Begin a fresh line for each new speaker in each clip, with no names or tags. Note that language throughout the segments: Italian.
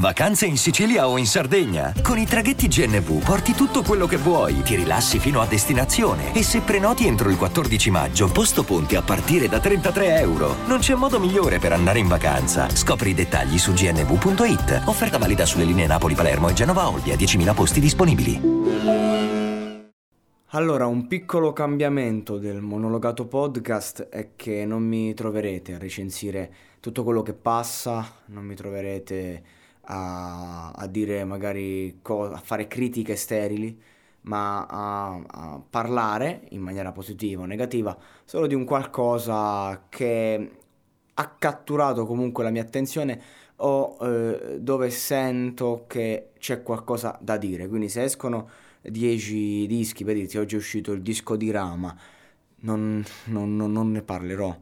Vacanze in Sicilia o in Sardegna. Con i traghetti GNV porti tutto quello che vuoi, ti rilassi fino a destinazione e se prenoti entro il 14 maggio, posto ponti a partire da 33 euro. Non c'è modo migliore per andare in vacanza. Scopri i dettagli su gnv.it. Offerta valida sulle linee Napoli-Palermo e Genova-Olbia, 10.000 posti disponibili.
Allora, un piccolo cambiamento del monologato podcast è che non mi troverete a recensire tutto quello che passa, non mi troverete a, a dire magari co- a fare critiche sterili, ma a, a, parlare in maniera positiva o negativa solo di un qualcosa che ha catturato comunque la mia attenzione o eh, dove sento che c'è qualcosa da dire. Quindi se escono 10 dischi, per dirti oggi è uscito il disco di Rama, non, non, non ne parlerò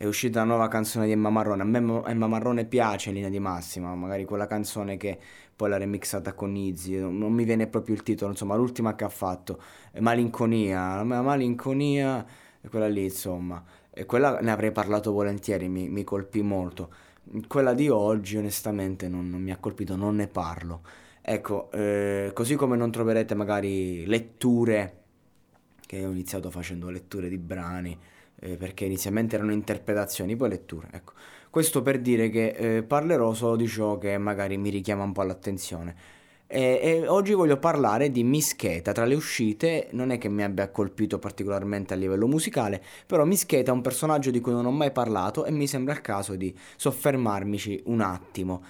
è uscita la nuova canzone di Emma Marrone. A me Emma Marrone piace in linea di massima, magari quella canzone che poi l'ha remixata con Izzy, non mi viene proprio il titolo, insomma, l'ultima che ha fatto, Malinconia, la malinconia è quella lì, insomma. E quella ne avrei parlato volentieri, mi, mi colpì molto. Quella di oggi, onestamente, non, non mi ha colpito, non ne parlo. Ecco, eh, così come non troverete magari letture, che ho iniziato facendo letture di brani, eh, perché inizialmente erano interpretazioni, poi letture. Ecco. Questo per dire che eh, parlerò solo di ciò che magari mi richiama un po' l'attenzione. E, e, oggi voglio parlare di Mischeta. Tra le uscite non è che mi abbia colpito particolarmente a livello musicale, però Mischeta è un personaggio di cui non ho mai parlato e mi sembra il caso di soffermarmici un attimo.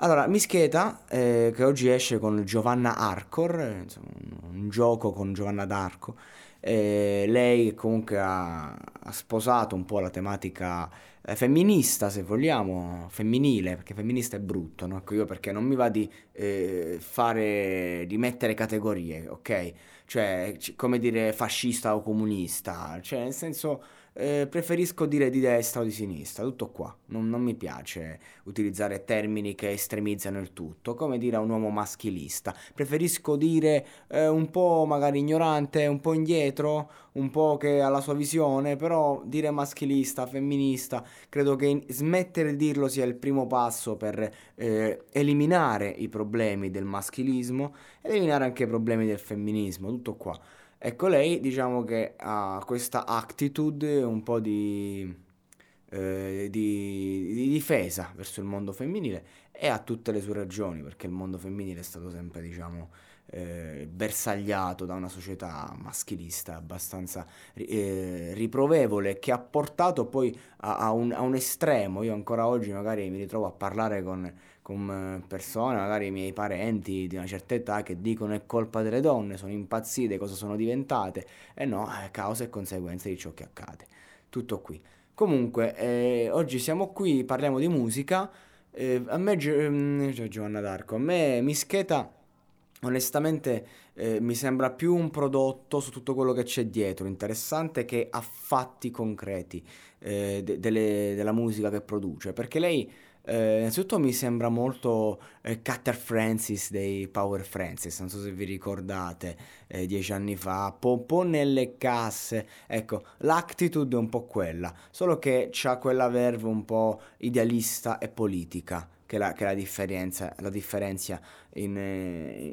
Allora, Mischeta, eh, che oggi esce con Giovanna Arcor, insomma, un, un gioco con Giovanna d'Arco, eh, lei comunque ha, ha, sposato un po' la tematica eh, femminista, se vogliamo, femminile, perché femminista è brutto, no? Ecco io perché non mi va di eh, fare, di mettere categorie, ok? Cioè, c- come dire fascista o comunista, cioè nel senso eh, preferisco dire di destra o di sinistra, tutto qua. Non, non, mi piace utilizzare termini che estremizzano il tutto, come dire a un uomo maschilista. Preferisco dire eh, un po' magari ignorante, un po' indietro, un po' che ha la sua visione, però dire maschilista, femminista, credo che in- smettere di dirlo sia il primo passo per eh, eliminare i problemi del maschilismo, eliminare anche i problemi del femminismo, tutto qua. Ecco, lei diciamo che ha questa attitude un po' di, eh, di, di, difesa verso il mondo femminile e ha tutte le sue ragioni perché il mondo femminile è stato sempre, diciamo, eh, bersagliato da una società maschilista abbastanza eh, riprovevole che ha portato poi a, a, un, a un estremo. Io ancora oggi magari mi ritrovo a parlare con con persone, magari i miei parenti di una certa età, che dicono è colpa delle donne, sono impazzite, cosa sono diventate, e no, è causa e conseguenza di ciò che accade. Tutto qui. Comunque, eh, oggi siamo qui, parliamo di musica. Eh, a me, eh, Giovanna d'Arco, a me Mischeta, onestamente, eh, mi sembra più un prodotto su tutto quello che c'è dietro, interessante, che ha fatti concreti eh, de- delle, della musica che produce. Perché lei eh, innanzitutto mi sembra molto eh, Cutter Francis dei Power Francis, non so se vi ricordate, eh, dieci anni fa, po', nelle casse, ecco, l'attitude è un po' quella, solo che ha quella verve un po' idealista e politica che la, che la differenza, la differenzia in,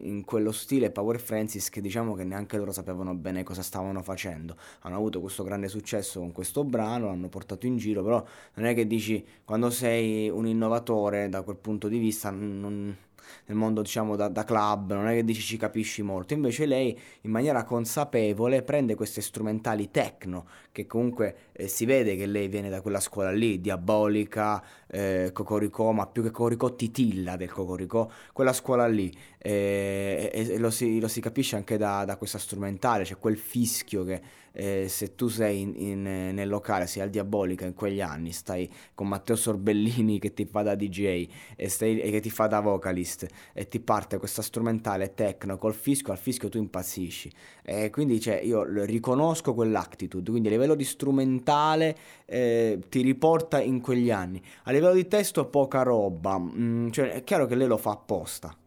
in, quello stile Power Francis che diciamo che neanche loro sapevano bene cosa stavano facendo. Hanno avuto questo grande successo con questo brano, l'hanno portato in giro, però non è che dici quando sei un innovatore da quel punto di vista non, nel mondo diciamo da, da, club, non è che dici ci capisci molto, invece lei in maniera consapevole prende queste strumentali techno, che comunque eh, si vede che lei viene da quella scuola lì, diabolica, eh, Cocoricò, ma più che Cocoricò titilla del Cocoricò, quella scuola lì, e, e lo, si, lo, si, capisce anche da, da, questa strumentale, c'è quel fischio che eh, se tu sei in, in, nel locale, sei al Diabolica in quegli anni, stai con Matteo Sorbellini che ti fa da DJ e, stai, e che ti fa da vocalist e ti parte questa strumentale techno col fischio, al fischio tu impazzisci. E quindi cioè, io riconosco quell'attitude, quindi a livello di strumentale eh, ti riporta in quegli anni. A livello di testo poca roba, mm, cioè, è chiaro che lei lo fa apposta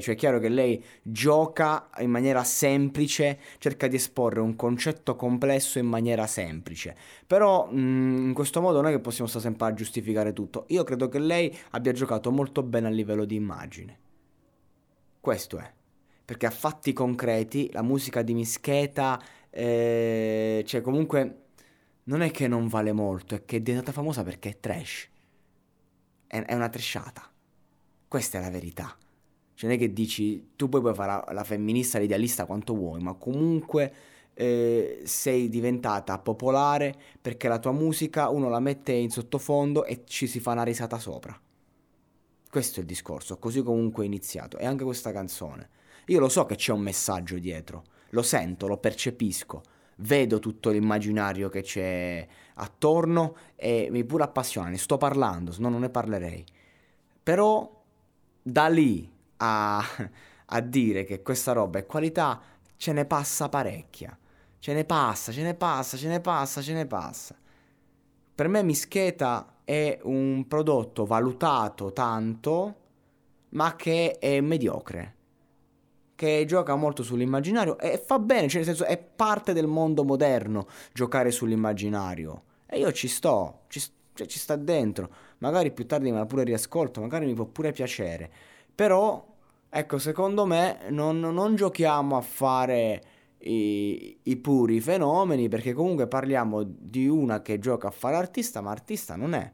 Cioè è chiaro che lei gioca in maniera semplice, cerca di esporre un concetto complesso in maniera semplice. Però mh, mm, in questo modo non è che possiamo stare sempre a giustificare tutto. Io credo che lei abbia giocato molto bene a livello di immagine. Questo è. Perché a fatti concreti la musica di Mischeta, eh, cioè comunque non è che non vale molto, è che è diventata famosa perché è trash. È, è una trashata. Questa è la verità. Cioè non è che dici, tu poi puoi fare la, la femminista, l'idealista quanto vuoi, ma comunque eh, sei diventata popolare perché la tua musica uno la mette in sottofondo e ci si fa una risata sopra. Questo è il discorso, così comunque è iniziato. E anche questa canzone. Io lo so che c'è un messaggio dietro, lo sento, lo percepisco, vedo tutto l'immaginario che c'è attorno e mi pure appassiona, ne sto parlando, se no non ne parlerei. Però da lì a, a dire che questa roba è qualità, ce ne passa parecchia. Ce ne passa, ce ne passa, ce ne passa, ce ne passa. Per me Mischeta è un prodotto valutato tanto, ma che è mediocre. Che gioca molto sull'immaginario e fa bene, cioè nel senso è parte del mondo moderno giocare sull'immaginario. E io ci sto, ci, cioè, ci sta dentro. Magari più tardi me la pure riascolto, magari mi può pure piacere. Però, ecco, secondo me non, non giochiamo a fare i, i, puri fenomeni perché comunque parliamo di una che gioca a fare artista, ma artista non è.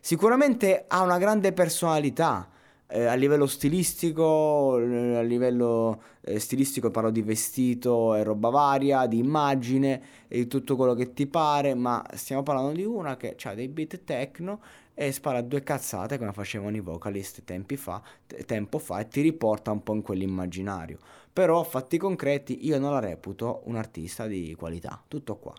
Sicuramente ha una grande personalità. Eh, a livello stilistico, a livello eh, stilistico parlo di vestito e roba varia, di immagine e di tutto quello che ti pare, ma stiamo parlando di una che ha dei beat techno e spara due cazzate come facevano i vocalist tempi fa, tempo fa e ti riporta un po' in quell'immaginario. Però fatti concreti io non la reputo un artista di qualità, tutto qua.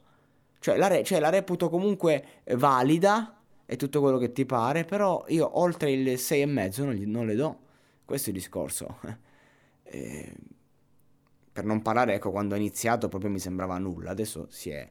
Cioè la, re- cioè, la reputo comunque valida e tutto quello che ti pare, però io oltre il 6,5 non, non le do. Questo è il discorso. eh, per non parlare, ecco, quando ho iniziato proprio mi sembrava nulla, adesso si è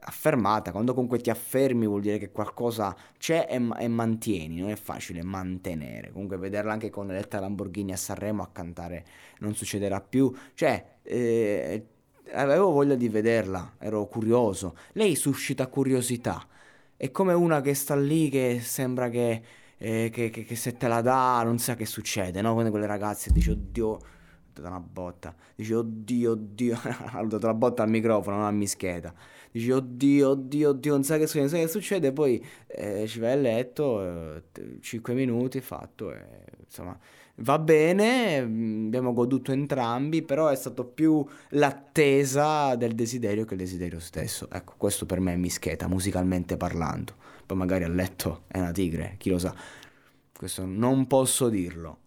affermata, quando comunque ti affermi vuol dire che qualcosa c'è e, e, mantieni, non è facile mantenere. Comunque vederla anche con Eletta Lamborghini a Sanremo a cantare non succederà più. Cioè, eh, avevo voglia di vederla, ero curioso. Lei suscita curiosità. È come una che sta lì che sembra che, eh, che, che, che se te la dà non sa che succede, no? Come quelle ragazze dici, oddio dato una botta. Dici, oddio, oddio. ha dato la botta al microfono, non a mischeta. Dici, oddio, oddio, oddio, non sai che succede, non sai che succede. Poi eh, ci vai a letto, eh, 5 minuti, fatto. Eh, insomma, va bene, mm, abbiamo goduto entrambi, però è stato più l'attesa del desiderio che il desiderio stesso. Ecco, questo per me è mischeta, musicalmente parlando. Poi magari a letto è una tigre, chi lo sa. Questo non posso dirlo.